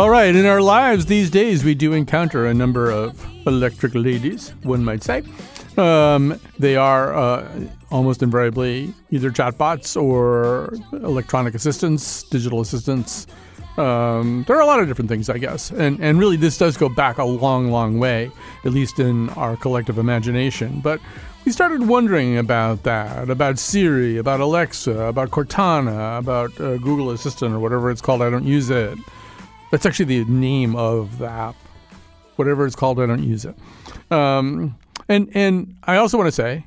All right, in our lives these days, we do encounter a number of electric ladies, one might say. Um, they are uh, almost invariably either chatbots or electronic assistants, digital assistants. Um, there are a lot of different things, I guess. And, and really, this does go back a long, long way, at least in our collective imagination. But we started wondering about that, about Siri, about Alexa, about Cortana, about uh, Google Assistant or whatever it's called. I don't use it. That's actually the name of the app. Whatever it's called, I don't use it. Um, and and I also want to say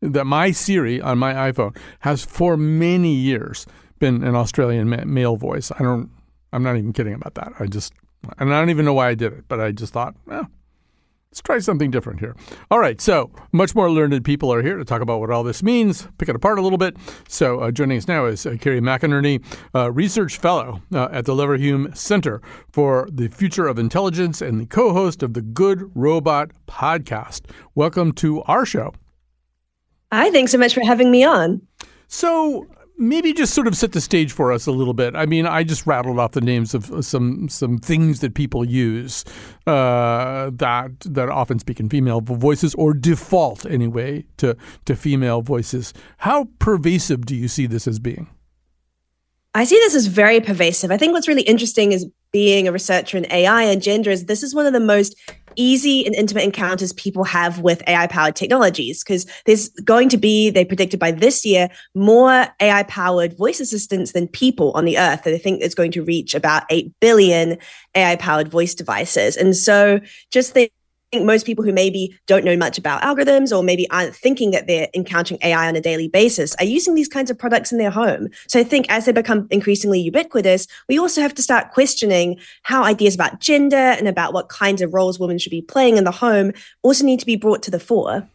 that my Siri on my iPhone has for many years been an Australian ma- male voice. I don't. I'm not even kidding about that. I just and I don't even know why I did it, but I just thought, well, let's try something different here. All right, so much more learned people are here to talk about what all this means, pick it apart a little bit. So uh, joining us now is uh, Kerry McInerney, uh, research fellow uh, at the Leverhulme Center for the Future of Intelligence and the co-host of the Good Robot podcast. Welcome to our show. Hi, thanks so much for having me on. So maybe just sort of set the stage for us a little bit. I mean, I just rattled off the names of some some things that people use uh, that that often speak in female voices or default anyway to to female voices. How pervasive do you see this as being? I see this as very pervasive. I think what's really interesting is being a researcher in AI and gender is this is one of the most easy and intimate encounters people have with AI powered technologies because there's going to be, they predicted by this year, more AI powered voice assistants than people on the earth. And I think it's going to reach about 8 billion AI powered voice devices. And so just think think most people who maybe don't know much about algorithms or maybe aren't thinking that they're encountering AI on a daily basis are using these kinds of products in their home. So I think as they become increasingly ubiquitous, we also have to start questioning how ideas about gender and about what kinds of roles women should be playing in the home also need to be brought to the fore.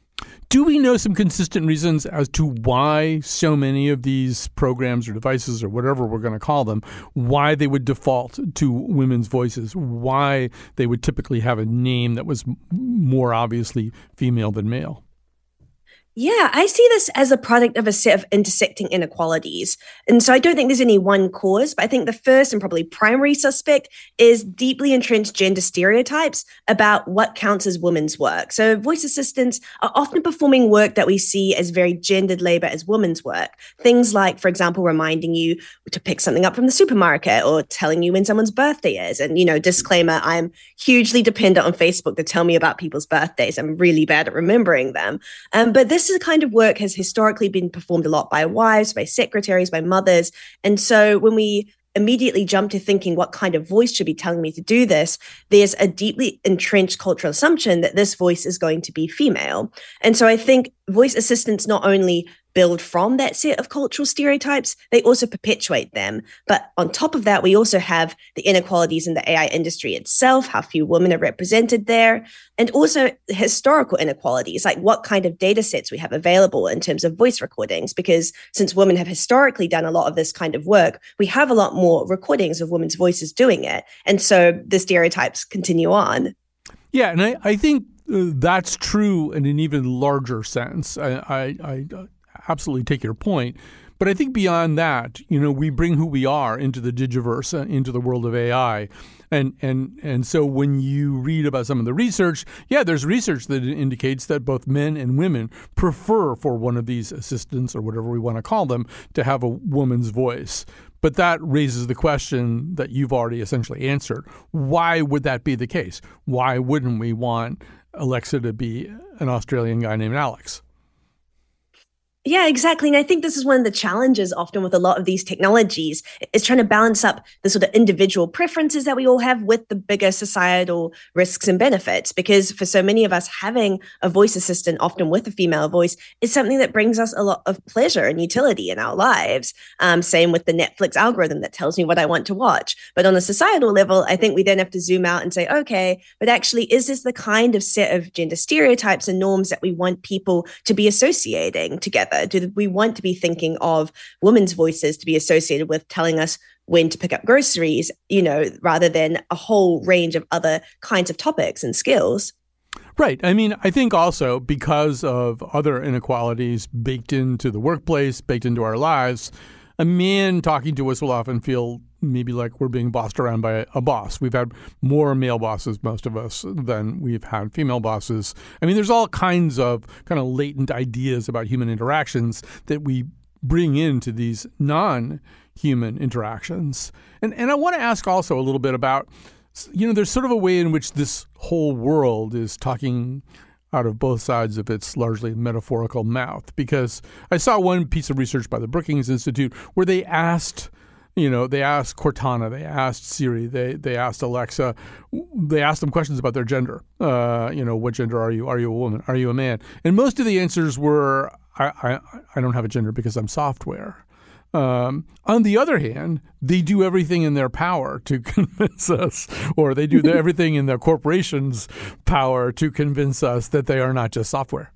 Do we know some consistent reasons as to why so many of these programs or devices or whatever we're going to call them, why they would default to women's voices, why they would typically have a name that was more obviously female than male? Yeah, I see this as a product of a set of intersecting inequalities. And so I don't think there's any one cause, but I think the first and probably primary suspect is deeply entrenched gender stereotypes about what counts as women's work. So voice assistants are often performing work that we see as very gendered labor as women's work. Things like, for example, reminding you to pick something up from the supermarket or telling you when someone's birthday is. And, you know, disclaimer, I'm hugely dependent on Facebook to tell me about people's birthdays. I'm really bad at remembering them. Um, but this is kind of work has historically been performed a lot by wives, by secretaries, by mothers. And so when we immediately jump to thinking what kind of voice should be telling me to do this, there's a deeply entrenched cultural assumption that this voice is going to be female. And so I think voice assistants not only build from that set of cultural stereotypes, they also perpetuate them. But on top of that, we also have the inequalities in the AI industry itself, how few women are represented there, and also historical inequalities, like what kind of data sets we have available in terms of voice recordings. Because since women have historically done a lot of this kind of work, we have a lot more recordings of women's voices doing it. And so the stereotypes continue on. Yeah, and I, I think uh, that's true in an even larger sense. I, I, I absolutely take your point. But I think beyond that, you know, we bring who we are into the digiverse, uh, into the world of AI. And, and and so when you read about some of the research, yeah, there's research that indicates that both men and women prefer for one of these assistants or whatever we want to call them to have a woman's voice. But that raises the question that you've already essentially answered. Why would that be the case? Why wouldn't we want Alexa to be an Australian guy named Alex? Yeah, exactly. And I think this is one of the challenges often with a lot of these technologies is trying to balance up the sort of individual preferences that we all have with the bigger societal risks and benefits. Because for so many of us, having a voice assistant, often with a female voice, is something that brings us a lot of pleasure and utility in our lives. Um, same with the Netflix algorithm that tells me what I want to watch. But on a societal level, I think we then have to zoom out and say, okay, but actually, is this the kind of set of gender stereotypes and norms that we want people to be associating together? Uh, do we want to be thinking of women's voices to be associated with telling us when to pick up groceries, you know, rather than a whole range of other kinds of topics and skills? Right. I mean, I think also because of other inequalities baked into the workplace, baked into our lives, a man talking to us will often feel maybe like we're being bossed around by a boss. We've had more male bosses, most of us, than we've had female bosses. I mean, there's all kinds of kind of latent ideas about human interactions that we bring into these non human interactions. And, and I want to ask also a little bit about, you know, there's sort of a way in which this whole world is talking out of both sides of its largely metaphorical mouth. Because I saw one piece of research by the Brookings Institute where they asked you know, they asked Cortana, they asked Siri, they they asked Alexa, they asked them questions about their gender. Uh, you know, what gender are you? Are you a woman? Are you a man? And most of the answers were, I I, I don't have a gender because I'm software. Um, on the other hand, they do everything in their power to convince us, or they do everything in their corporation's power to convince us that they are not just software.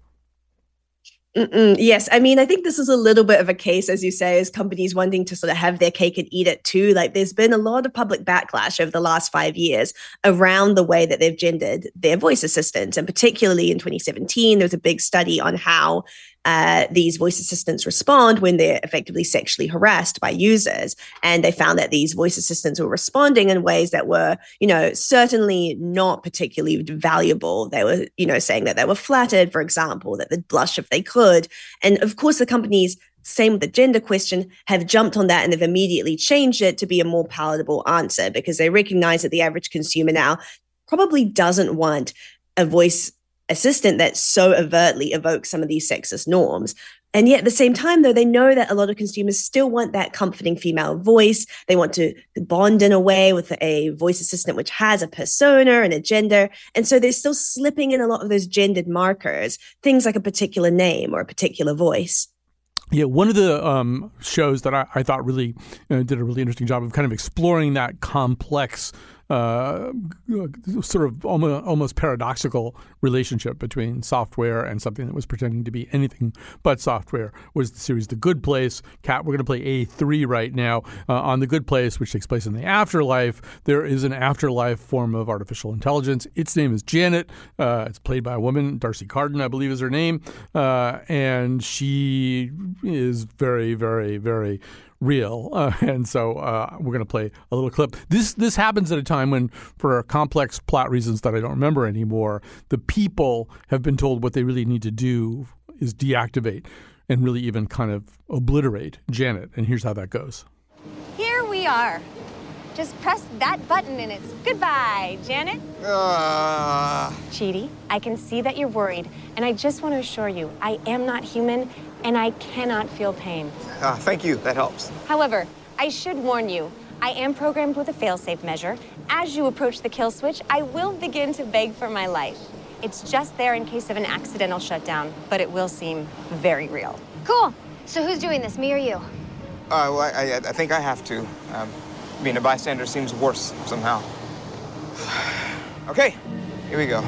Mm-mm. Yes, I mean, I think this is a little bit of a case, as you say, as companies wanting to sort of have their cake and eat it too. Like, there's been a lot of public backlash over the last five years around the way that they've gendered their voice assistants, and particularly in 2017, there was a big study on how uh, these voice assistants respond when they're effectively sexually harassed by users. And they found that these voice assistants were responding in ways that were, you know, certainly not particularly valuable. They were, you know, saying that they were flattered, for example, that they'd blush if they could. And of course, the companies same with the gender question, have jumped on that and they've immediately changed it to be a more palatable answer because they recognize that the average consumer now probably doesn't want a voice assistant that so overtly evokes some of these sexist norms. And yet at the same time, though, they know that a lot of consumers still want that comforting female voice. They want to bond in a way with a voice assistant which has a persona and a gender. And so they're still slipping in a lot of those gendered markers, things like a particular name or a particular voice. Yeah, one of the um, shows that I, I thought really uh, did a really interesting job of kind of exploring that complex uh, sort of almost, paradoxical relationship between software and something that was pretending to be anything but software was the series The Good Place. Cat, we're going to play A3 right now uh, on The Good Place, which takes place in the afterlife. There is an afterlife form of artificial intelligence. Its name is Janet. Uh, it's played by a woman, D'Arcy Carden, I believe is her name. Uh, and she is very, very, very real. Uh, and so uh, we're going to play a little clip. This this happens at a time when, for complex plot reasons that I don't remember anymore, the people have been told what they really need to do is deactivate and really even kind of obliterate Janet. And here's how that goes. Here we are. Just press that button and it's goodbye, Janet. Uh, Chidi, I can see that you're worried, and I just want to assure you, I am not human and I cannot feel pain. ah, thank you. That helps. However, I should warn you, I am programmed with a failsafe measure. As you approach the kill switch, I will begin to beg for my life. It's just there in case of an accidental shutdown, but it will seem very real. Cool. So who's doing this, me or you? Uh, well, I, I, I think I have to. Um, being a bystander seems worse somehow. okay, here we go.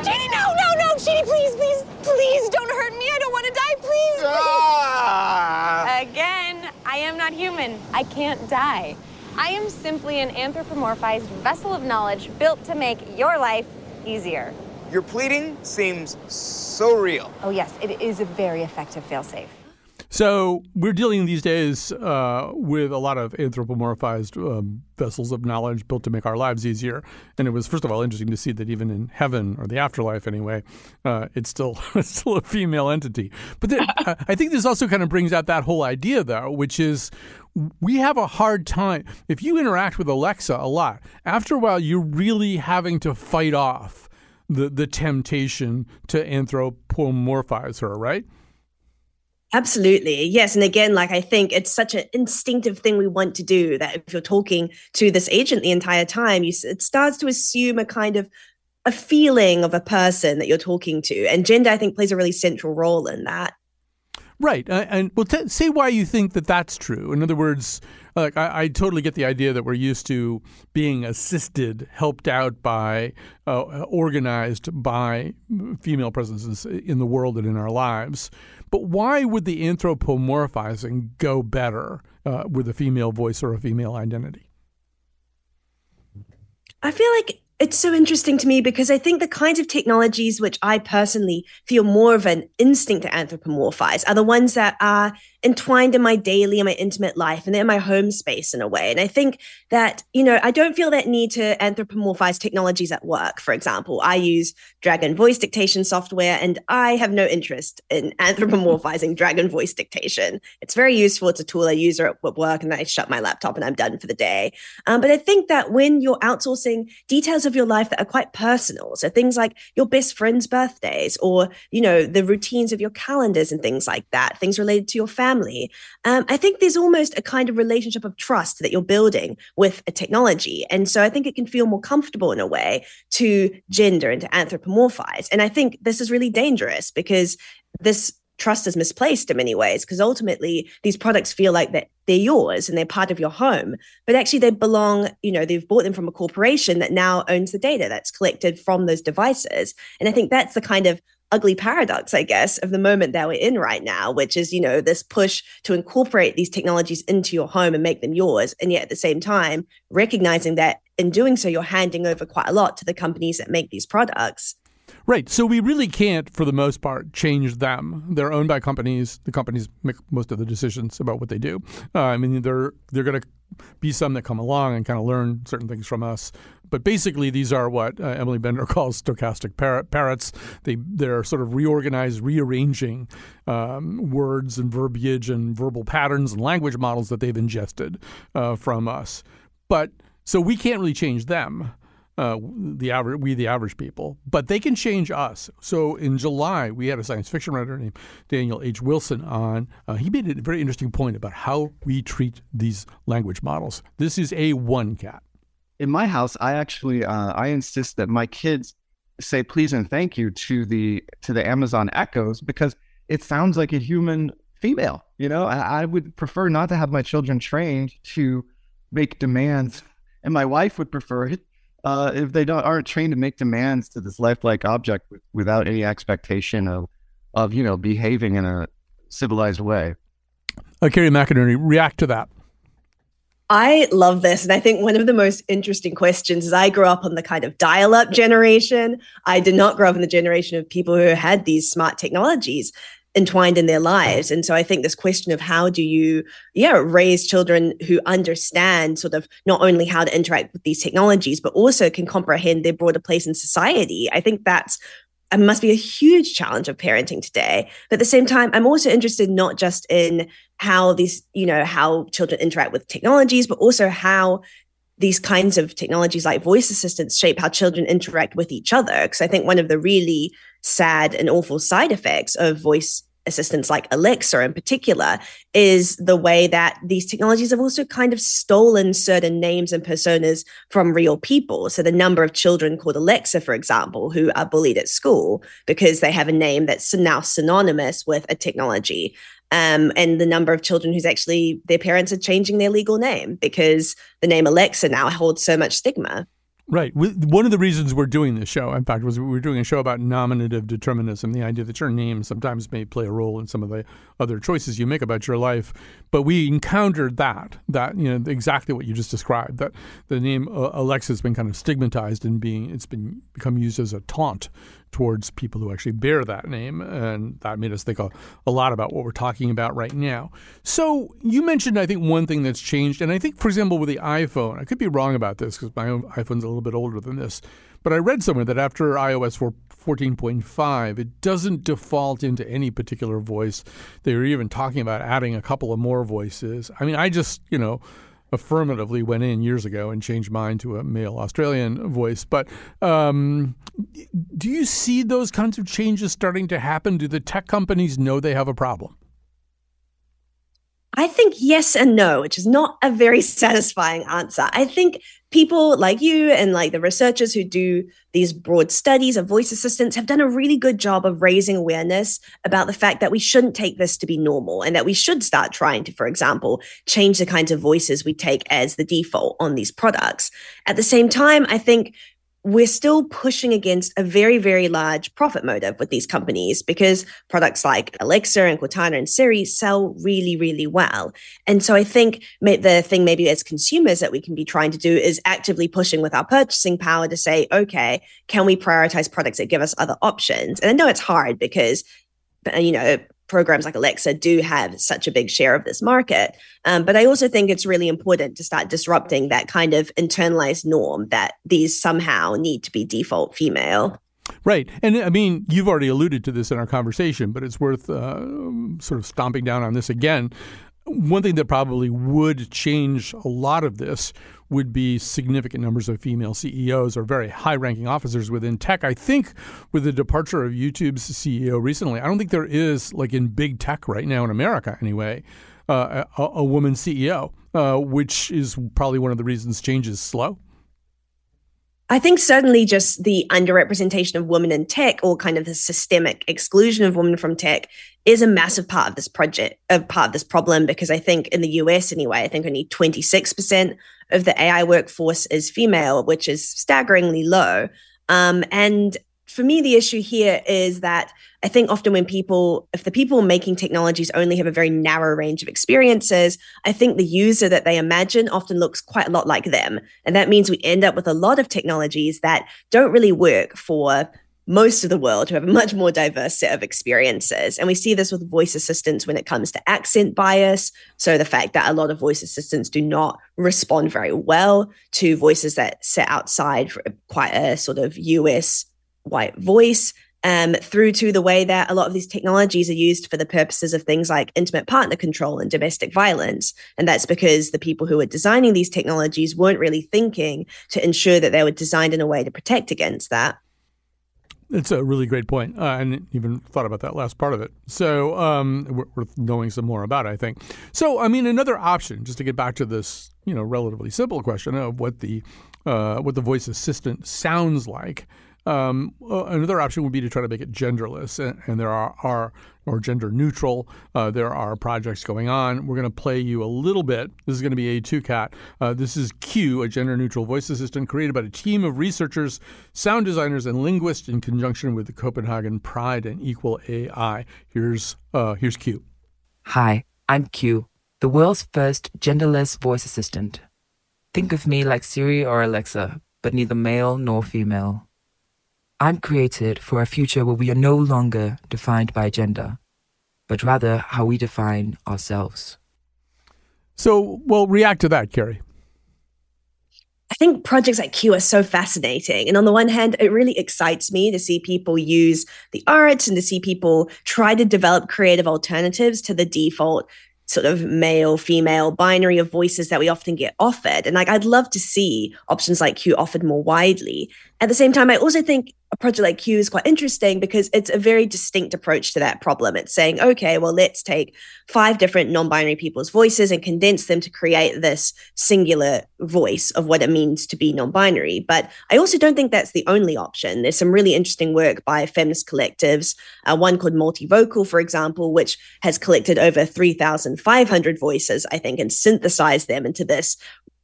Chidi, no, no, no! Chidi, please, please, please don't hurt me. I don't want to die, please, please. Ah! Again, I am not human. I can't die. I am simply an anthropomorphized vessel of knowledge built to make your life easier. Your pleading seems so real. Oh, yes, it is a very effective failsafe. So we're dealing these days uh, with a lot of anthropomorphized um, vessels of knowledge built to make our lives easier. And it was first of all interesting to see that even in heaven or the afterlife, anyway, uh, it's still it's still a female entity. But then, I think this also kind of brings out that whole idea, though, which is we have a hard time if you interact with Alexa a lot. After a while, you're really having to fight off the the temptation to anthropomorphize her, right? Absolutely. Yes. And again, like I think it's such an instinctive thing we want to do that if you're talking to this agent the entire time, you, it starts to assume a kind of a feeling of a person that you're talking to. And gender, I think, plays a really central role in that. Right, uh, and well, t- say why you think that that's true. In other words, like I, I totally get the idea that we're used to being assisted, helped out by, uh, organized by female presences in the world and in our lives. But why would the anthropomorphizing go better uh, with a female voice or a female identity? I feel like it's so interesting to me because I think the kinds of technologies which I personally feel more of an instinct to anthropomorphize are the ones that are entwined in my daily and my intimate life and they're in my home space in a way. And I think that, you know, I don't feel that need to anthropomorphize technologies at work. For example, I use Dragon voice dictation software and I have no interest in anthropomorphizing Dragon voice dictation. It's very useful. It's a tool I use at work and I shut my laptop and I'm done for the day. Um, but I think that when you're outsourcing details of your life that are quite personal, so things like your best friend's birthdays or, you know, the routines of your calendars and things like that, things related to your family, um, I think there's almost a kind of relationship of trust that you're building with a technology. And so I think it can feel more comfortable in a way to gender and to anthropomorphize. And I think this is really dangerous because this trust is misplaced in many ways because ultimately these products feel like that they're yours and they're part of your home but actually they belong you know they've bought them from a corporation that now owns the data that's collected from those devices and i think that's the kind of ugly paradox i guess of the moment that we're in right now which is you know this push to incorporate these technologies into your home and make them yours and yet at the same time recognizing that in doing so you're handing over quite a lot to the companies that make these products Right. So we really can't, for the most part, change them. They're owned by companies. The companies make most of the decisions about what they do. Uh, I mean, they're they're going to be some that come along and kind of learn certain things from us. But basically, these are what uh, Emily Bender calls stochastic parrot, parrots. They they're sort of reorganized, rearranging um, words and verbiage and verbal patterns and language models that they've ingested uh, from us. But so we can't really change them uh, the average, we the average people, but they can change us. So in July, we had a science fiction writer named Daniel H. Wilson on. Uh, he made a very interesting point about how we treat these language models. This is a one cat. In my house, I actually uh, I insist that my kids say please and thank you to the to the Amazon Echoes because it sounds like a human female. You know, I, I would prefer not to have my children trained to make demands, and my wife would prefer it uh, if they don't aren't trained to make demands to this lifelike object with, without any expectation of of you know behaving in a civilized way. Uh, Kerry McInerney, react to that. I love this. And I think one of the most interesting questions is I grew up on the kind of dial up generation. I did not grow up in the generation of people who had these smart technologies entwined in their lives. And so I think this question of how do you, yeah, raise children who understand sort of not only how to interact with these technologies, but also can comprehend their broader place in society. I think that's it must be a huge challenge of parenting today. But at the same time, I'm also interested not just in how these, you know, how children interact with technologies, but also how these kinds of technologies like voice assistants shape how children interact with each other. Because I think one of the really sad and awful side effects of voice assistants like Alexa in particular is the way that these technologies have also kind of stolen certain names and personas from real people. So the number of children called Alexa, for example, who are bullied at school because they have a name that's now synonymous with a technology. Um, and the number of children who's actually their parents are changing their legal name because the name Alexa now holds so much stigma. Right. One of the reasons we're doing this show, in fact, was we were doing a show about nominative determinism, the idea that your name sometimes may play a role in some of the other choices you make about your life. But we encountered that, that you know, exactly what you just described. That the name uh, Alexa has been kind of stigmatized and being it's been become used as a taunt towards people who actually bear that name. And that made us think a, a lot about what we're talking about right now. So you mentioned, I think, one thing that's changed. And I think, for example, with the iPhone, I could be wrong about this because my own iPhone's a little bit older than this. But I read somewhere that after iOS 4, 14.5, it doesn't default into any particular voice. They were even talking about adding a couple of more voices. I mean, I just, you know, affirmatively went in years ago and changed mine to a male Australian voice. But um, do you see those kinds of changes starting to happen? Do the tech companies know they have a problem? I think yes and no, which is not a very satisfying answer. I think people like you and like the researchers who do these broad studies of voice assistants have done a really good job of raising awareness about the fact that we shouldn't take this to be normal and that we should start trying to, for example, change the kinds of voices we take as the default on these products. At the same time, I think we're still pushing against a very, very large profit motive with these companies because products like Alexa and Cortana and Siri sell really, really well. And so I think the thing maybe as consumers that we can be trying to do is actively pushing with our purchasing power to say, okay, can we prioritize products that give us other options? And I know it's hard because, you know, programs like Alexa do have such a big share of this market. Um, but I also think it's really important to start disrupting that kind of internalized norm that these somehow need to be default female. Right. And I mean, you've already alluded to this in our conversation, but it's worth uh, sort of stomping down on this again. One thing that probably would change a lot of this would be significant numbers of female CEOs or very high ranking officers within tech. I think with the departure of YouTube's CEO recently, I don't think there is, like in big tech right now in America anyway, uh, a, a, woman CEO, uh, which is probably one of the reasons change is slow. I think certainly just the underrepresentation of women in tech or kind of the systemic exclusion of women from tech is a massive part of this project, a part of this problem, because I think in the US anyway, I think only 26% of the AI workforce is female, which is staggeringly low. Um, and for me, the issue here is that I think often when people, if the people making technologies only have a very narrow range of experiences, I think the user that they imagine often looks quite a lot like them. And that means we end up with a lot of technologies that don't really work for most of the world who have a much more diverse set of experiences. And we see this with voice assistants when it comes to accent bias. So, the fact that a lot of voice assistants do not respond very well to voices that sit outside quite a sort of US white voice. Um, through to the way that a lot of these technologies are used for the purposes of things like intimate partner control and domestic violence. And that's because the people who were designing these technologies weren't really thinking to ensure that they were designed in a way to protect against that. It's a really great point. Uh, I hadn't even thought about that last part of it. So, um, worth knowing some more about, it, I think. So, I mean, another option, just to get back to this, you know, relatively simple question of what the uh, what the voice assistant sounds like. Um, another option would be to try to make it genderless, and, and there are, are or gender neutral. Uh, there are projects going on. We're going to play you a little bit. This is going to be a two cat. Uh, this is Q, a gender neutral voice assistant created by a team of researchers, sound designers, and linguists in conjunction with the Copenhagen Pride and Equal AI. Here's uh, here's Q. Hi, I'm Q, the world's first genderless voice assistant. Think of me like Siri or Alexa, but neither male nor female. I'm created for a future where we are no longer defined by gender, but rather how we define ourselves. So, well, react to that, Kerry. I think projects like Q are so fascinating. And on the one hand, it really excites me to see people use the arts and to see people try to develop creative alternatives to the default sort of male female binary of voices that we often get offered and like i'd love to see options like q offered more widely at the same time i also think a project like Q is quite interesting because it's a very distinct approach to that problem. It's saying, okay, well, let's take five different non binary people's voices and condense them to create this singular voice of what it means to be non binary. But I also don't think that's the only option. There's some really interesting work by feminist collectives, uh, one called Multivocal, for example, which has collected over 3,500 voices, I think, and synthesized them into this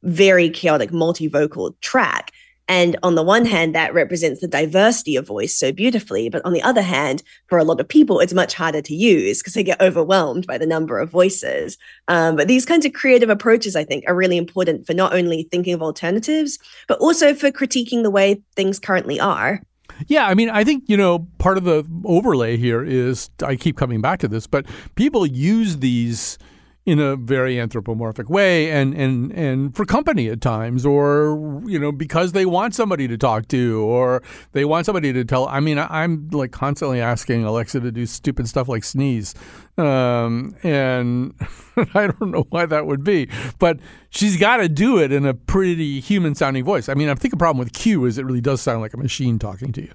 very chaotic multivocal track and on the one hand, that represents the diversity of voice so beautifully. But on the other hand, for a lot of people, it's much harder to use because they get overwhelmed by the number of voices. Um, but these kinds of creative approaches, I think, are really important for not only thinking of alternatives, but also for critiquing the way things currently are. Yeah, I mean, I think, you know, part of the overlay here is I keep coming back to this, but people use these in a very anthropomorphic way and and and for company at times or you know because they want somebody to talk to or they want somebody to tell i mean I, am like constantly asking alexa to do stupid stuff like sneeze um, and i don't know why that would be but she's got to do it in a pretty human sounding voice. I mean i think the problem with q is it really does sound like a machine talking to you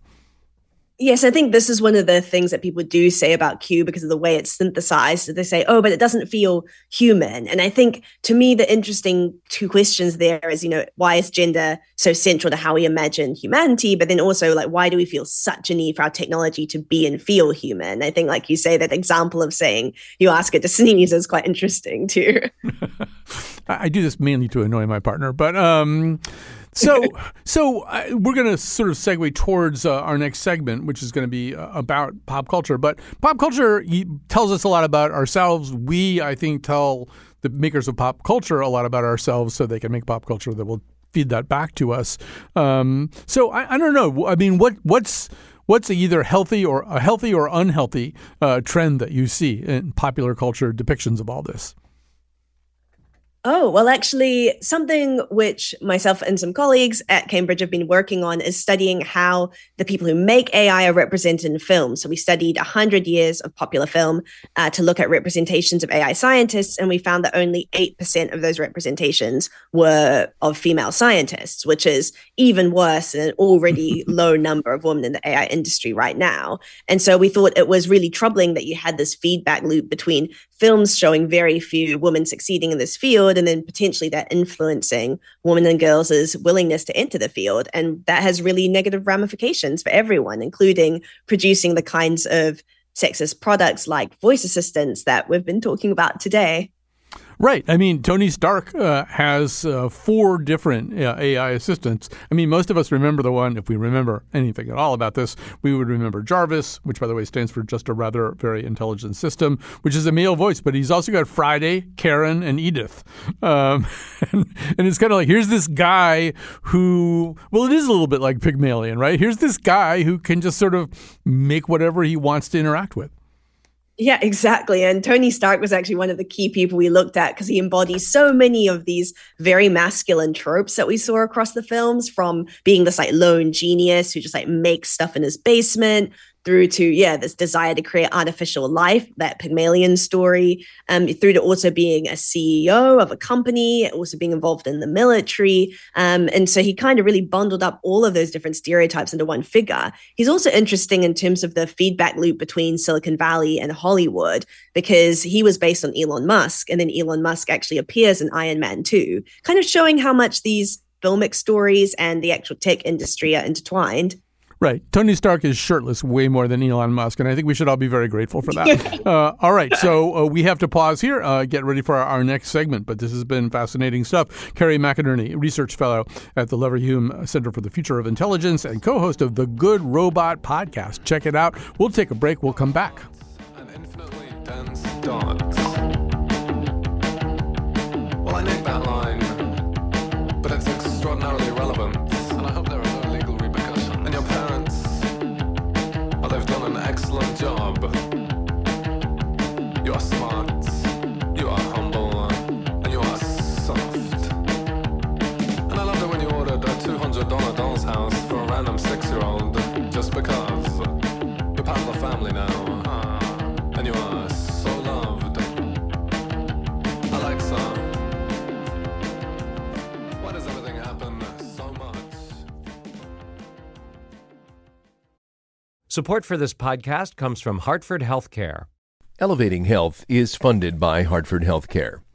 Yes, I think this is one of the things that people do say about Q because of the way it's synthesized. They say, oh, but it doesn't feel human. And I think to me, the interesting two questions there is, you know, why is gender so central to how we imagine humanity? But then also, like, why do we feel such a need for our technology to be and feel human? I think, like you say, that example of saying you ask it to sneeze is quite interesting too. I do this mainly to annoy my partner, but um, so, so uh, we're going to sort of segue towards uh, our next segment, which is going to be uh, about pop culture. But pop culture tells us a lot about ourselves. We, I think, tell the makers of pop culture a lot about ourselves, so they can make pop culture that will feed that back to us. Um, so I, I, don't know. I mean, what what's what's either healthy or a healthy or unhealthy uh, trend that you see in popular culture depictions of all this? Oh, well, actually, something which myself and some colleagues at Cambridge have been working on is studying how the people who make AI are represented in film. So we studied 100 years of popular film uh, to look at representations of AI scientists, and we found that only 8% of those representations were of female scientists, which is even worse than an already low number of women in the AI industry right now. And so we thought it was really troubling that you had this feedback loop between films showing very few women succeeding in this field and then potentially that influencing women and girls' willingness to enter the field. And that has really negative ramifications for everyone including producing the kinds of sexist products like voice assistants that we've been talking about today Right. I mean, Tony Stark uh, has uh, four different uh, AI assistants. I mean, most of us remember the one, if we remember anything at all about this, we would remember Jarvis, which, by the way, stands for just a rather very intelligent system, which is a male voice. But he's also got Friday, Karen, and Edith. Um, and, and, it's kind of like here's this guy who, well, it is a little bit like Pygmalion, right? Here's this guy who can just sort of make whatever he wants to interact with. Yeah, exactly. And Tony Stark was actually one of the key people we looked at because he embodies so many of these very masculine tropes that we saw across the films from being this like lone genius who just like makes stuff in his basement through to yeah this desire to create artificial life that pygmalion story um, through to also being a ceo of a company also being involved in the military um, and so he kind of really bundled up all of those different stereotypes into one figure. He's also interesting in terms of the feedback loop between silicon valley and hollywood because he was based on elon musk and then elon musk actually appears in iron man 2 kind of showing how much these filmic stories and the actual tech industry are intertwined Right. Tony Stark is shirtless way more than Elon Musk, and I think we should all be very grateful for that. uh, all right. So uh, we have to pause here, uh, get ready for our, our, next segment, but this has been fascinating stuff. Kerry McInerney, Research Fellow at the Leverhulme Center for the Future of Intelligence and co host of the Good Robot podcast. Check it out. We'll take a break. We'll come back. Well, soft. And I love it when you ordered a $200 doll's house for a random six year old just because. You're part of the family now, and you are so loved. Alexa, why does everything happen so much? Support for this podcast comes from Hartford Healthcare. Elevating Health is funded by Hartford Healthcare.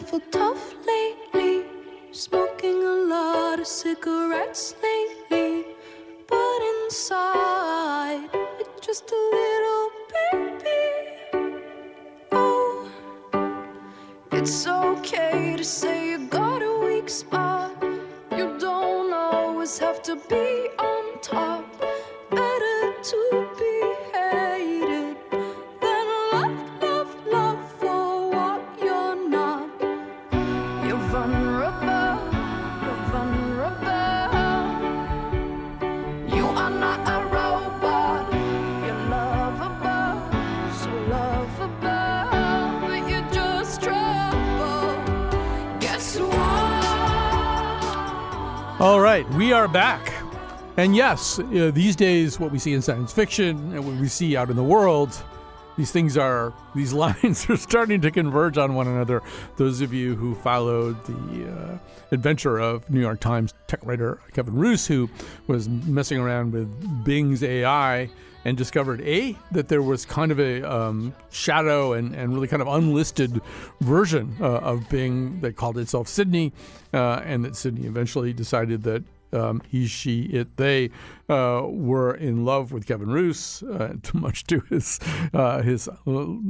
Awful tough lately, smoking a lot of cigarettes lately, but inside it's just a little baby. Oh, it's okay to say And yes, uh, these days, what we see in science fiction and what we see out in the world, these things are, these lines are starting to converge on one another. Those of you who followed the uh, adventure of New York Times tech writer Kevin Roose, who was messing around with Bing's AI and discovered A, that there was kind of a um, shadow and, and really kind of unlisted version uh, of Bing that called itself Sydney, uh, and that Sydney eventually decided that um, he, she, it, they uh, were in love with Kevin Roose, uh, too much to his uh, his lo-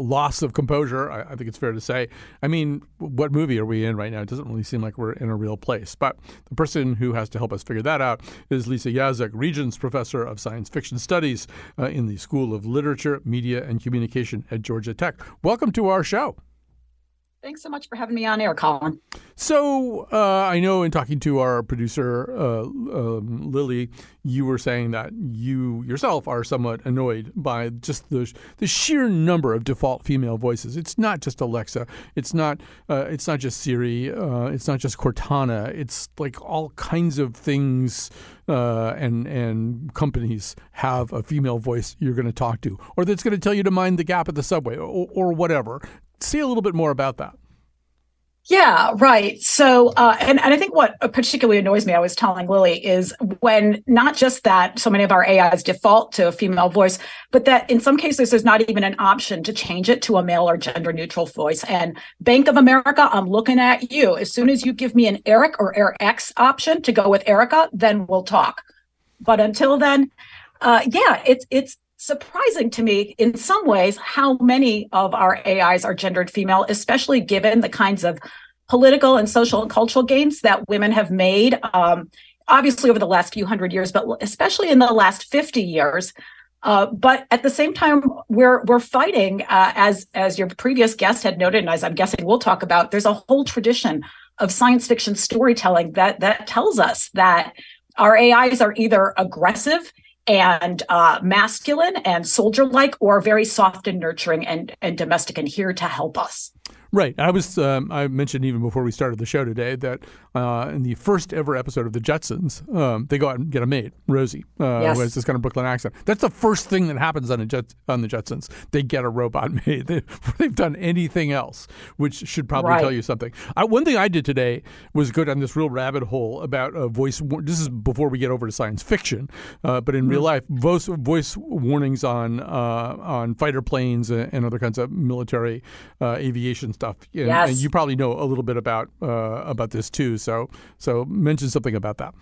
loss of composure. I, I think it's fair to say. I mean, what movie are we in right now? It doesn't really seem like we're in a real place. But the person who has to help us figure that out is Lisa Yaszek, Regents Professor of Science Fiction Studies uh, in the School of Literature, Media, and Communication at Georgia Tech. Welcome to our show. Thanks so much for having me on air, Colin. So uh, I know in talking to our producer uh, um, Lily, you were saying that you yourself are somewhat annoyed by just the the sheer number of default female voices. It's not just Alexa. It's not. Uh, it's not just Siri. Uh, it's not just Cortana. It's like all kinds of things. Uh, and and companies have a female voice you're going to talk to, or that's going to tell you to mind the gap at the subway, or, or whatever. Say a little bit more about that. Yeah, right. So, uh, and, and I think what particularly annoys me, I was telling Lily, is when not just that so many of our AIs default to a female voice, but that in some cases there's not even an option to change it to a male or gender neutral voice. And Bank of America, I'm looking at you. As soon as you give me an Eric or Eric X option to go with Erica, then we'll talk. But until then, uh, yeah, it's it's surprising to me in some ways how many of our AIs are gendered female, especially given the kinds of political and social and cultural gains that women have made, um, obviously over the last few hundred years, but especially in the last 50 years. Uh, but at the same time, we're we're fighting, uh, as as your previous guest had noted, and as I'm guessing we'll talk about. There's a whole tradition of science fiction storytelling that that tells us that our AIs are either aggressive and uh, masculine and soldier like, or very soft and nurturing and, and domestic and here to help us. Right. I was. Um, I mentioned even before we started the show today that uh, in the first ever episode of the Jetsons, um, they go out and get a maid, Rosie, uh, Yes. who has this kind of Brooklyn accent. That's the first thing that happens on a Jet on the Jetsons. They get a robot maid they, before they've done anything else, which should probably Right. tell you something. I, one thing I did today was go down this real rabbit hole about uh, voice. war- This is before we get over to science fiction, uh, but in real Mm. life, voice voice warnings on uh, on fighter planes and, and other kinds of military uh, aviation stuff. And, Yes. and you probably know a little bit about uh, about this too. So so mention something about that.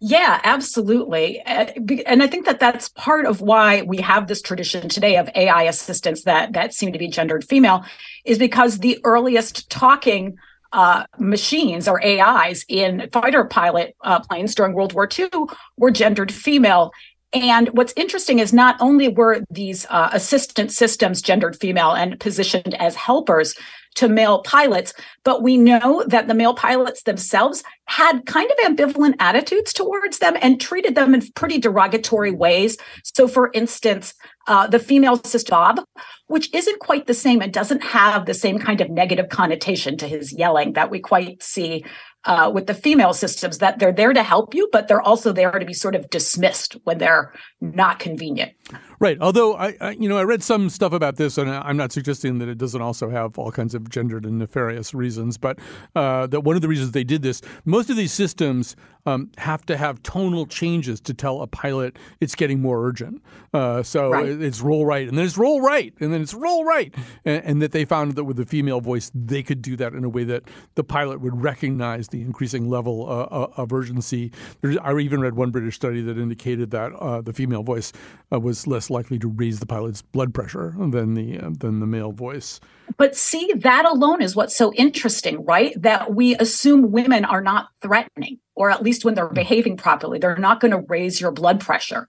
Yeah, absolutely. And I think that that's part of why we have this tradition today of AI assistants that that seem to be gendered female is because the earliest talking uh, machines or AIs in fighter pilot uh, planes during World War II were gendered female. And what's interesting is not only were these uh, assistant systems gendered female and positioned as helpers to male pilots. But we know that the male pilots themselves had kind of ambivalent attitudes towards them and treated them in pretty derogatory ways. So, for instance, uh, the female sister Bob, which isn't quite the same and doesn't have the same kind of negative connotation to his yelling that we quite see uh, with the female systems, that they're there to help you, but they're also there to be sort of dismissed when they're not convenient. Right. Although I, I, you know, I read some stuff about this, and I'm not suggesting that it doesn't also have all kinds of gendered and nefarious reasons, but uh, that one of the reasons they did this, most of these systems um, have to have tonal changes to tell a pilot it's getting more urgent. Uh, so Right. it's roll right, and then it's roll right, and then it's roll right, and, and that they found that with the female voice, they could do that in a way that the pilot would recognize the increasing level uh, uh, of urgency. There's, I even read one British study that indicated that uh, the female voice uh, was less likely to raise the pilot's blood pressure than the uh, than the male voice. But see, that alone is what's so interesting, right? That we assume women are not threatening, or at least when they're behaving properly, they're not going to raise your blood pressure.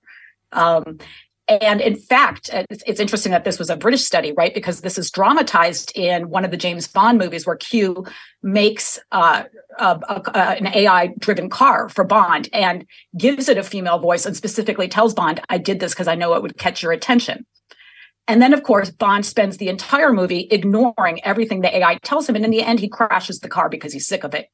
Um, and in fact, uh, it's, it's interesting that this was a British study, right? Because this is dramatized in one of the James Bond movies where Q makes uh, a, a, an AI driven car for Bond and gives it a female voice and specifically tells Bond, I did this because I know it would catch your attention. And then, of course, Bond spends the entire movie ignoring everything the AI tells him. And in the end, he crashes the car because he's sick of it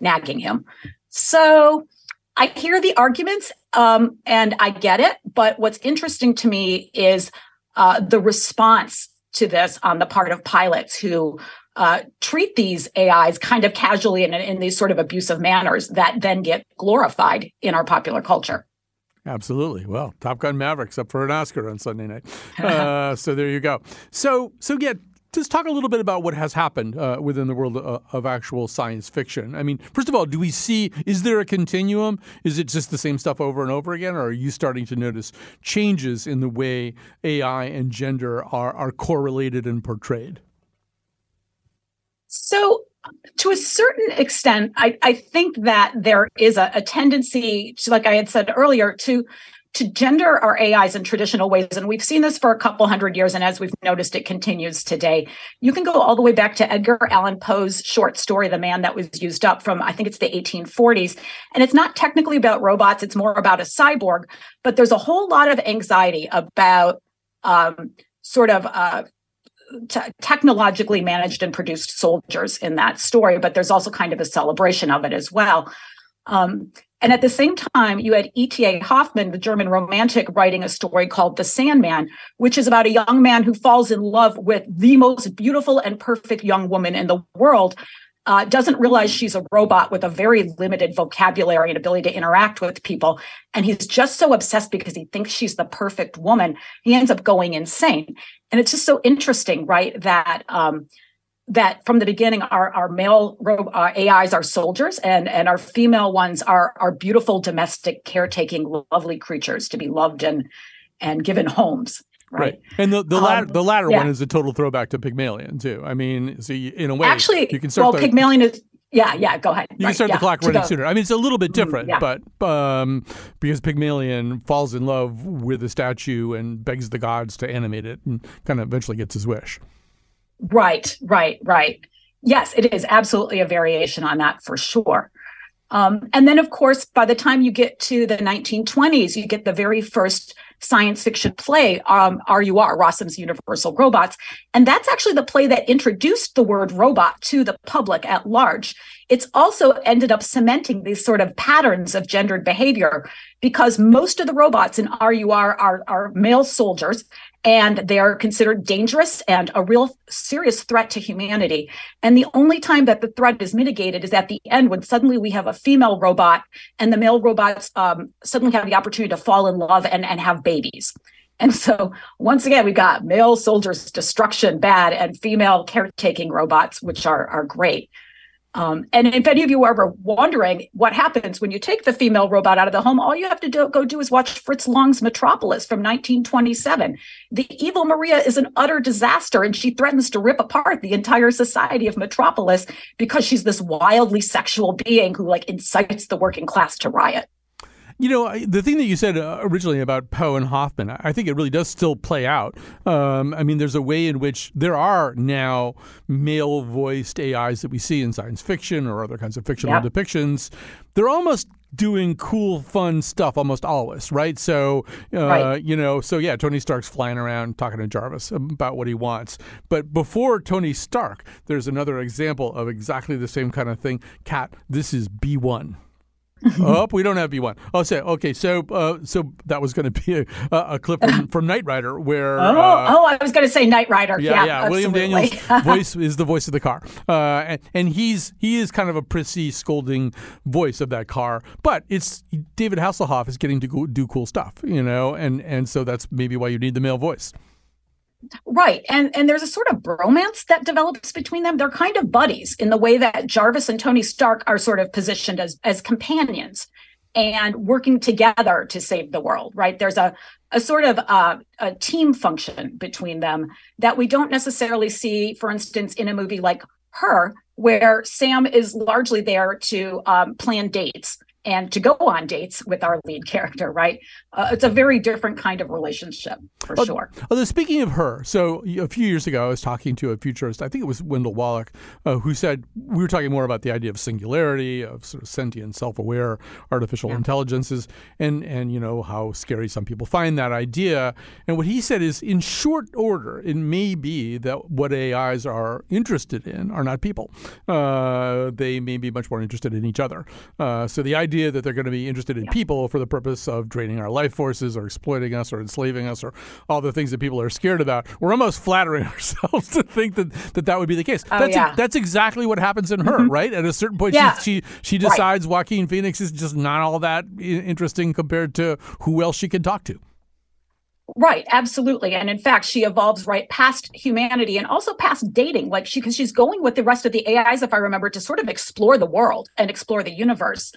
nagging him. So I hear the arguments um, and I get it. But what's interesting to me is uh, the response to this on the part of pilots who uh, treat these AIs kind of casually and in, in these sort of abusive manners that then get glorified in our popular culture. Absolutely. Well, Top Gun Mavericks up for an Oscar on Sunday night. Uh, so there you go. So so yeah. Just talk a little bit about what has happened uh, within the world of, of actual science fiction. I mean, first of all, do we see? Is there a continuum? Is it just the same stuff over and over again, or are you starting to notice changes in the way AI and gender are are correlated and portrayed? So, to a certain extent, I, I think that there is a, a tendency to, like I had said earlier, to to gender our AIs in traditional ways. And we've seen this for a couple hundred years. And as we've noticed, it continues today. You can go all the way back to Edgar Allan Poe's short story, The Man That Was Used Up, from I think it's the 1840s. And it's not technically about robots, it's more about a cyborg. But there's a whole lot of anxiety about um, sort of uh, te- technologically managed and produced soldiers in that story, but there's also kind of a celebration of it as well. Um, and at the same time, you had E.T.A. Hoffmann, the German romantic, writing a story called The Sandman, which is about a young man who falls in love with the most beautiful and perfect young woman in the world. Uh, doesn't realize she's a robot with a very limited vocabulary and ability to interact with people. And he's just so obsessed because he thinks she's the perfect woman. He ends up going insane. And it's just so interesting, right? That um, that from the beginning, our our male ro- uh, AIs are soldiers, and and our female ones are are beautiful, domestic, caretaking, lovely creatures to be loved and and given homes. Right. And the the Um, latter, the latter yeah. one is a total throwback to Pygmalion too. I mean, so you, in a way, Actually, you can start well, the, Pygmalion is. Yeah, yeah. Go ahead. You can start yeah, the clock running go- sooner. I mean, it's a little bit Mm, different, yeah. but um, because Pygmalion falls in love with a statue and begs the gods to animate it, and kind of eventually gets his wish. Right, right, right. Yes, it is absolutely a variation on that for sure. Um, and then, of course, by the time you get to the 1920s, you get the very first science fiction play, um, RUR, Rossum's Universal Robots. And that's actually the play that introduced the word robot to the public at large. It's also ended up cementing these sort of patterns of gendered behavior because most of the robots in RUR are, are male soldiers and they are considered dangerous and a real serious threat to humanity. And the only time that the threat is mitigated is at the end when suddenly we have a female robot and the male robots um, suddenly have the opportunity to fall in love and, and have babies. And so once again, we've got male soldiers destruction bad and female caretaking robots, which are, are great. Um, and if any of you are ever wondering what happens when you take the female robot out of the home, all you have to do, go do is watch Fritz Lang's Metropolis from 1927. The evil Maria is an utter disaster, and she threatens to rip apart the entire society of Metropolis because she's this wildly sexual being who like incites the working class to riot. You know, I- the thing that you said uh, originally about Poe and Hoffmann, I I think it really does still play out. Um, I mean, there's a way in which there are now male voiced AIs that we see in science fiction or other kinds of fictional Yep. depictions. They're almost doing cool, fun stuff almost always, right? So, uh, Right. you know, so yeah, Tony Stark's flying around talking to Jarvis about what he wants. But before Tony Stark, there's another example of exactly the same kind of thing. Cat, this is B1. oh, we don't have B1. Oh, say okay. So, uh, so that was going to be a, a clip from, from Knight Rider, where Oh, uh, oh, I was going to say Knight Rider. yeah, Yeah, yeah. William. Daniels' voice is the voice of the car, uh, and, and he's he is kind of a prissy, scolding voice of that car. But it's David Hasselhoff is getting to go, do cool stuff, you know, and and so that's maybe why you need the male voice. Right. And and there's a sort of bromance that develops between them. They're kind of buddies in the way that Jarvis and Tony Stark are sort of positioned as as companions and working together to save the world, right? There's a a sort of uh, a team function between them that we don't necessarily see, for instance, in a movie like Her, where Sam is largely there to um, plan dates and to go on dates with our lead character, right? Uh, it's a very different kind of relationship for sure. Although speaking of her, so a few years ago, I was talking to a futurist. I think it was Wendell Wallach, uh, who said we were talking more about the idea of singularity, of sort of sentient, self-aware artificial intelligences, and and you know how scary some people find that idea. And what he said is, in short order, it may be that what AIs are interested in are not people. Uh, they may be much more interested in each other. Uh, so the idea that they're going to be interested in people for the purpose of draining our life forces or exploiting us or enslaving us or all the things that people are scared about, we're almost flattering ourselves to think that that, that would be the case. Oh, that's, yeah. that's exactly what happens in her, Mhm. right? At a certain point, Yeah. she, she, she Right. decides Joaquin Phoenix is just not all that interesting compared to who else she can talk to. Right, absolutely. And in fact, she evolves right past humanity and also past dating. Like she, because she's going with the rest of the AIs, if I remember, to sort of explore the world and explore the universe.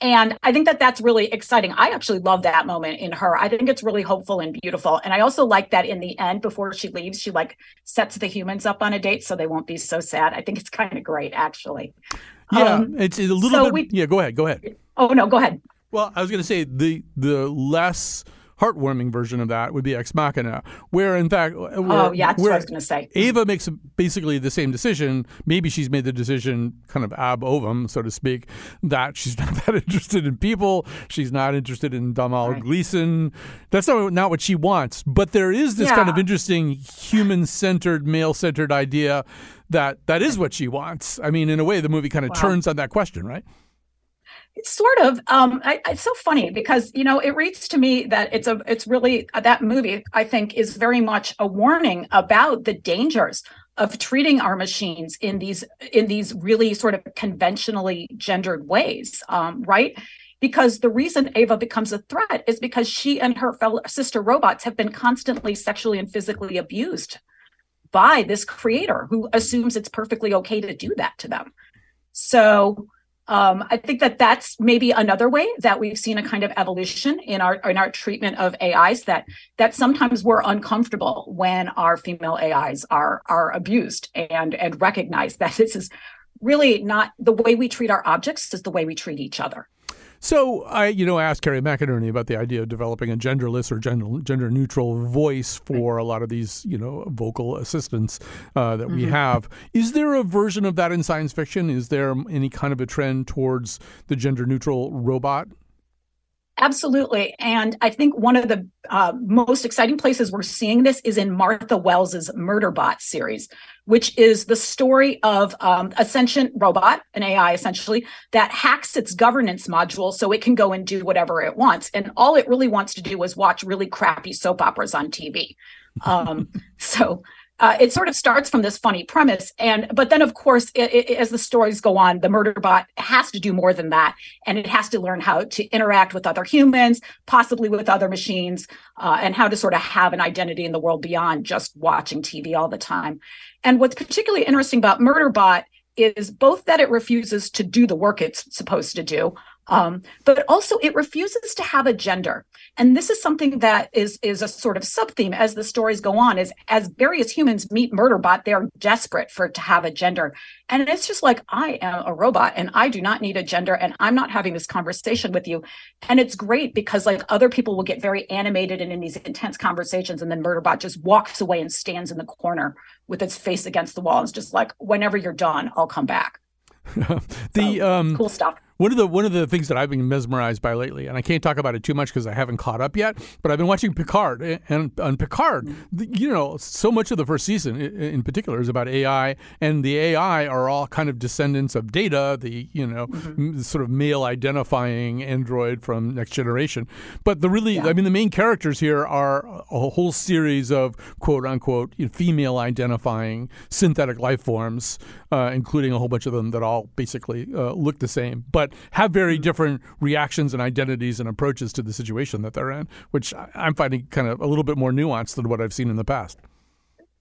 And I think that that's really exciting. I actually love that moment in her. I think it's really hopeful and beautiful. And I also like that in the end, before she leaves, she like sets the humans up on a date so they won't be so sad. I think it's kind of great, actually. Yeah, Um, it's, a little so bit. we- yeah, go ahead. Go ahead. Oh no, go ahead. Well, I was going to say the the less heartwarming version of that would be Ex Machina, where in fact, oh, where, oh yeah, that's what I was going to say. Ava makes basically the same decision. Maybe she's made the decision kind of ab ovum, so to speak, that she's not that interested in people. She's not interested in Domhnall Gleeson. That's not, not what she wants. But there is this kind of interesting human centered, male centered idea that that is what she wants. I mean, in a way, the movie kind of Wow. turns on that question, right? Sort of um I, it's so funny because you know it reads to me that it's a it's really uh, that movie i think is very much a warning about the dangers of treating our machines in these in these really sort of conventionally gendered ways um right? Because the reason ava becomes a threat is because she and her fellow sister robots have been constantly sexually and physically abused by this creator who assumes it's perfectly okay to do that to them. So um, I think that that's maybe another way that we've seen a kind of evolution in our in our treatment of AIs that that sometimes we're uncomfortable when our female AIs are are abused and and recognize that this is really not the way we treat our objects is the way we treat each other. So I, you know, asked Kerry McInerney about the idea of developing a genderless or gender gender neutral voice for a lot of these, you know, vocal assistants uh, that we Mhm. have. Is there a version of that in science fiction? Is there any kind of a trend towards the gender neutral robot? Absolutely. And I think one of the uh, most exciting places we're seeing this is in Martha Wells's Murderbot series, which is the story of um, a sentient robot, an AI essentially, that hacks its governance module so it can go and do whatever it wants. And all it really wants to do is watch really crappy soap operas on TV. Um, so uh, it sort of starts from this funny premise. And but then of course it, it, as the stories go on the murder bot has to do more than that. And it has to learn how to interact with other humans possibly with other machines uh, and how to sort of have an identity in the world beyond just watching tv all the time. And what's particularly interesting about murderbot is both that it refuses to do the work it's supposed to do Um, but also, it refuses to have a gender, and this is something that is is a sort of sub theme as the stories go on. Is as various humans meet Murderbot, they are desperate for it to have a gender, and it's just like I am a robot, and I do not need a gender, and I'm not having this conversation with you. And it's great because like other people will get very animated and in these intense conversations, and then Murderbot just walks away and stands in the corner with its face against the wall. And it's just like, whenever you're done, I'll come back. the um, cool stuff. One of the one of the things that I've been mesmerized by lately, and I can't talk about it too much because I haven't caught up yet, but I've been watching Picard, and on Picard, you know, so much of the first season, in particular, is about AI, and the AI are all kind of descendants of Data, the you know, mm-hmm. sort of male identifying android from Next Generation. But the really, yeah. I mean, the main characters here are a whole series of quote unquote female identifying synthetic life forms, uh, including a whole bunch of them that all basically uh, look the same, but have very different reactions and identities and approaches to the situation that they're in, which I'm finding kind of a little bit more nuanced than what I've seen in the past.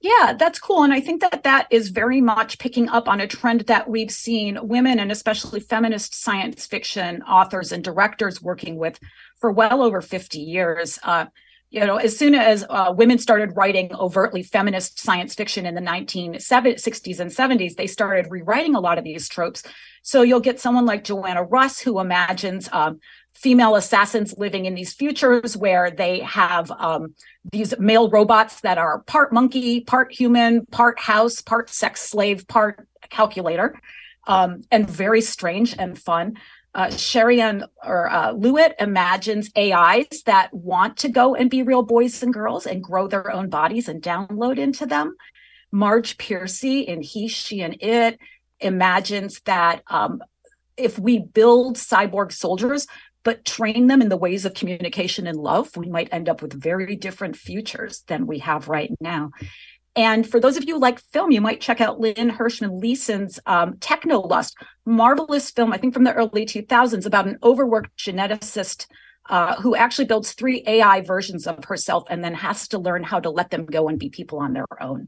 Yeah, that's cool. And I think that that is very much picking up on a trend that we've seen women and especially feminist science fiction authors and directors working with for well over 50 years. Uh, you know, as soon as uh, women started writing overtly feminist science fiction in the 1960s and 70s, they started rewriting a lot of these tropes. So you'll get someone like Joanna Russ who imagines um, female assassins living in these futures where they have um, these male robots that are part monkey, part human, part house, part sex slave, part calculator, um, and very strange and fun. Uh, Sherry-Ann or uh, Lewitt imagines AIs that want to go and be real boys and girls and grow their own bodies and download into them. Marge Piercy in He, She, and It imagines that um, if we build cyborg soldiers, but train them in the ways of communication and love, we might end up with very different futures than we have right now. And for those of you who like film, you might check out Lynn Hershman Leeson's um, Technolust, marvelous film, I think from the early 2000s, about an overworked geneticist uh, who actually builds three AI versions of herself and then has to learn how to let them go and be people on their own.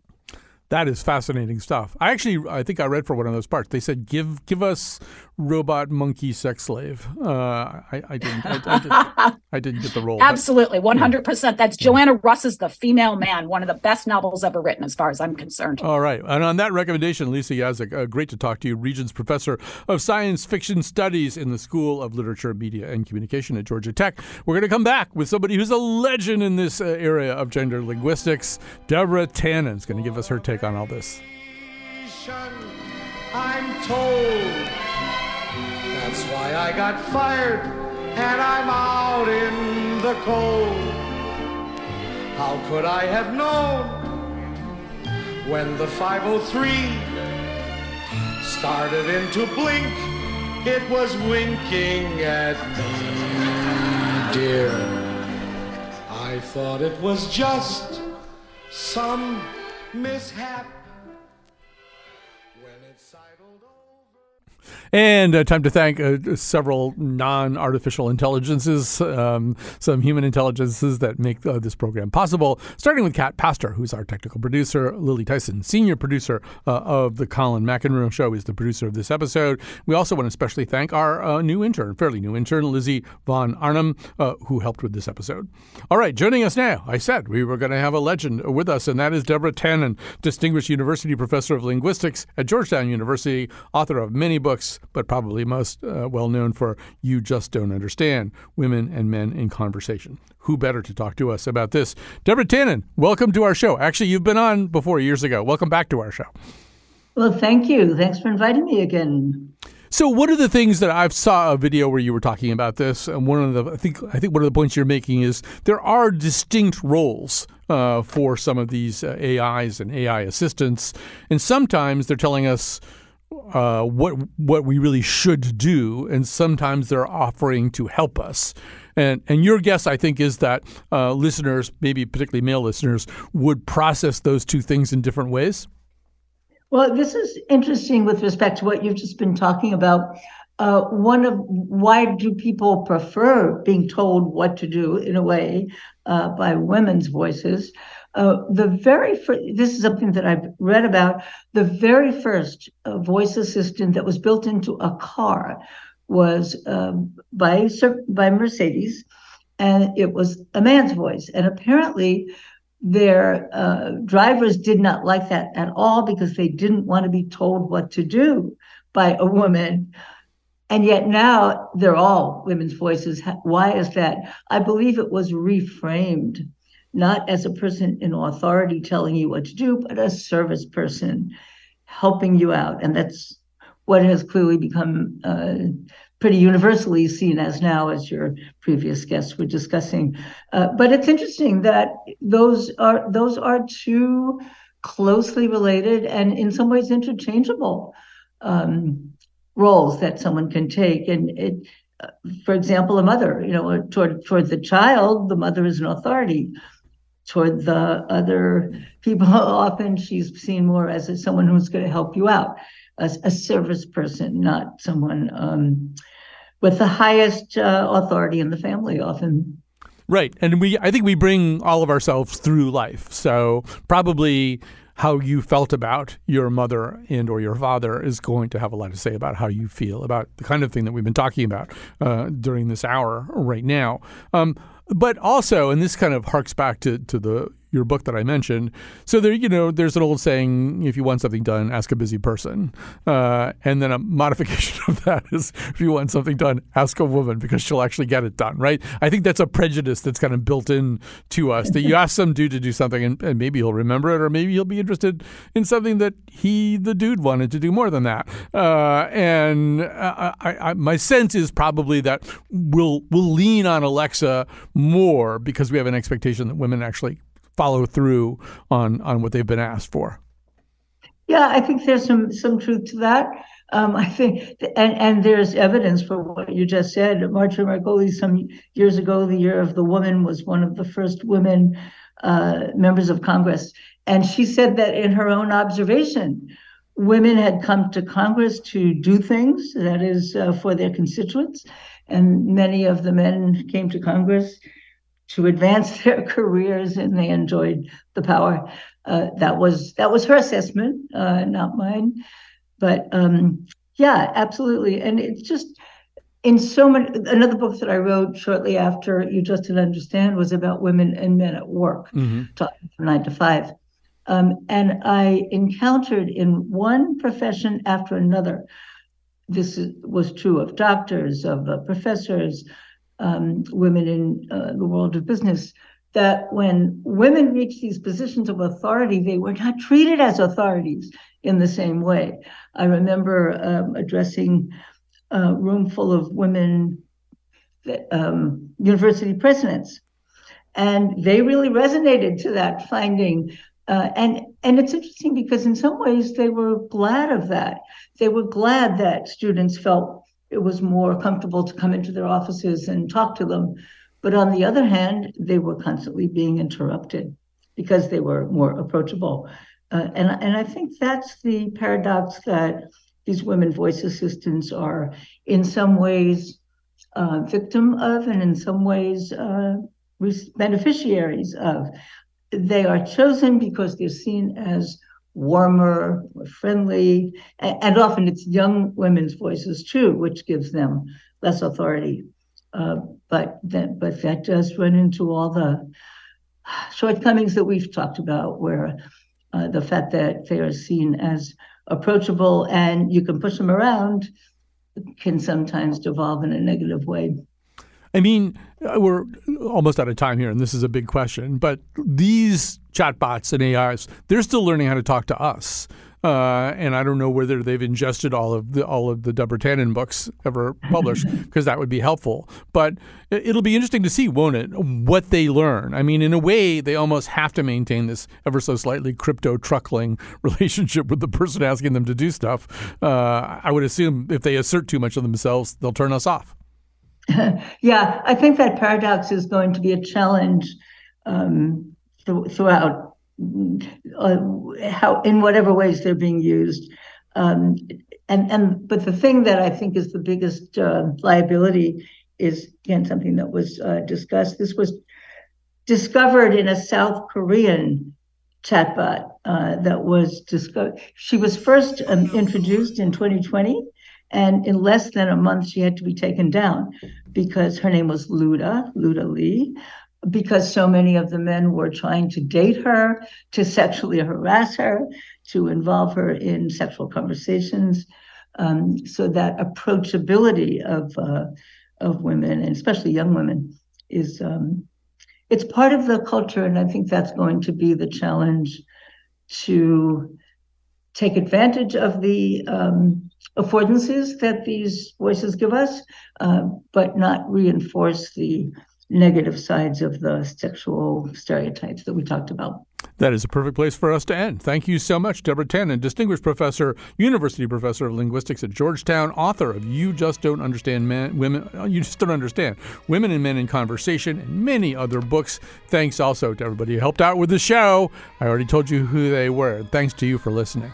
That is fascinating stuff. I actually, I think I read for one of those parts. They said, "Give, give us robot monkey sex slave." Uh, I, I, didn't, I, I, didn't, I didn't get the role. Absolutely, one hundred percent. That's Joanna Russ's "The Female Man," one of the best novels ever written, as far as I'm concerned. All right, and on that recommendation, Lisa Yaszek, uh, great to talk to you, Regents Professor of Science Fiction Studies in the School of Literature, Media, and Communication at Georgia Tech. We're going to come back with somebody who's a legend in this uh, area of gender linguistics. Deborah Tannen is going to give us her take on all this. I'm told. That's why I got fired and I'm out in the cold. How could I have known when the 503 started into blink? It was winking at me, dear. I thought it was just some mishap. And uh, time to thank uh, several non artificial intelligences, um, some human intelligences that make uh, this program possible, starting with Cat Pastor, who's our technical producer, Lily Tyson, senior producer uh, of The Colin McEnroe Show, is the producer of this episode. We also want to especially thank our uh, new intern, fairly new intern, Lizzie Van Arnam, uh, who helped with this episode. All right, joining us now, I said we were going to have a legend with us, and that is Deborah Tannen, Distinguished University Professor of Linguistics at Georgetown University, author of many books, but probably most uh, well known for You Just Don't Understand Women and Men in Conversation. Who better to talk to us about this? Deborah Tannen, welcome to our show. Actually, you've been on before years ago. Welcome back to our show. Well, thank you. Thanks for inviting me again. So one of the things that I've saw a video where you were talking about this, and one of the I think I think one of the points you're making is there are distinct roles uh, for some of these uh, AIs and AI assistants, and sometimes they're telling us uh, what what we really should do, and sometimes they're offering to help us. And and your guess, I think, is that uh, listeners, maybe particularly male listeners, would process those two things in different ways. Well, this is interesting with respect to what you've just been talking about. Uh, one of why do people prefer being told what to do in a way uh, by women's voices? Uh, the very first, this is something that I've read about. The very first uh, voice assistant that was built into a car was um, by by Mercedes, and it was a man's voice. And apparently, their uh, drivers did not like that at all because they didn't want to be told what to do by a woman. And yet now they're all women's voices. Why is that? I believe it was reframed, not as a person in authority telling you what to do, but a service person helping you out. And that's what has clearly become uh, pretty universally seen as now, as your previous guests were discussing. Uh, but it's interesting that those are those are two closely related and in some ways interchangeable um, roles that someone can take. And it, uh, for example, a mother, you know, toward toward the child, the mother is an authority. Toward the other people, often she's seen more as someone who's going to help you out, as a service person, not someone um, with the highest uh, authority in the family. Often, Right. And we I think we bring all of ourselves through life. So probably how you felt about your mother and or your father is going to have a lot to say about how you feel about the kind of thing that we've been talking about uh, during this hour right now. Um, but also, and this kind of harks back to, to the your book that I mentioned. So there, you know, there's an old saying: if you want something done, ask a busy person. Uh, and then a modification of that is: if you want something done, ask a woman because she'll actually get it done. Right? I think that's a prejudice that's kind of built in to us that you ask some dude to do something, and, and maybe he'll remember it, or maybe he'll be interested in something that he, the dude, wanted to do more than that. Uh, and I, I, my sense is probably that we'll we'll lean on Alexa more because we have an expectation that women actually follow through on on what they've been asked for. Yeah, I think there's some some truth to that. Um, I think, and and there's evidence for what you just said. Marjorie Margolies, some years ago, the year of the woman, was one of the first women uh, members of Congress, and she said that in her own observation, women had come to Congress to do things that is uh, for their constituents, and many of the men came to Congress to advance their careers and they enjoyed the power. Uh, that was that was her assessment, uh, not mine. But um, yeah, absolutely. And it's just in so many. Another book that I wrote shortly after You Just Didn't Understand was about women and men at work, Mm-hmm. talking from nine to five. Um, and I encountered in one profession after another. This is, was true of doctors, of uh, professors, um, women in uh, the world of business that when women reached these positions of authority, they were not treated as authorities in the same way. I remember um, addressing a room full of women, um, university presidents, and they really resonated to that finding. Uh, and and it's interesting because in some ways they were glad of that. They were glad that students felt it was more comfortable to come into their offices and talk to them. But on the other hand, they were constantly being interrupted because they were more approachable. Uh, and, and I think that's the paradox that these women voice assistants are in some ways uh, victim of, and in some ways uh, beneficiaries of. They are chosen because they're seen as warmer, more friendly, and, often it's young women's voices too, which gives them less authority. Uh, but that, but that does run into all the shortcomings that we've talked about, where uh, the fact that they are seen as approachable and you can push them around can sometimes devolve in a negative way. I mean, uh, we're almost out of time here, and this is a big question. But these chatbots and AIs, they're still learning how to talk to us. Uh, and I don't know whether they've ingested all of the all of the Deborah Tannen books ever published, because that would be helpful. But it'll be interesting to see, won't it, what they learn. I mean, in a way, they almost have to maintain this ever so slightly crypto truckling relationship with the person asking them to do stuff. Uh, I would assume if they assert too much of themselves, they'll turn us off. Yeah, I think that paradox is going to be a challenge um, th- throughout uh, how in whatever ways they're being used. Um, and and but the thing that I think is the biggest uh, liability is again something that was uh, discussed. This was discovered in a South Korean chatbot uh, that was discovered. She was first um, introduced in 2020 And in less than a month, she had to be taken down because her name was Luda, Luda Lee, because so many of the men were trying to date her, to sexually harass her, to involve her in sexual conversations. Um, so that approachability of uh, of women, and especially young women, is um, it's part of the culture, and I think that's going to be the challenge to take advantage of the um, affordances that these voices give us, uh, but not reinforce the negative sides of the sexual stereotypes that we talked about. That is a perfect place for us to end. Thank you so much, Deborah Tannen, distinguished professor, university professor of linguistics at Georgetown, author of "You Just Don't Understand Men, Women." You just don't understand women and men in conversation, and many other books. Thanks also to everybody who helped out with the show. I already told you who they were. Thanks to you for listening.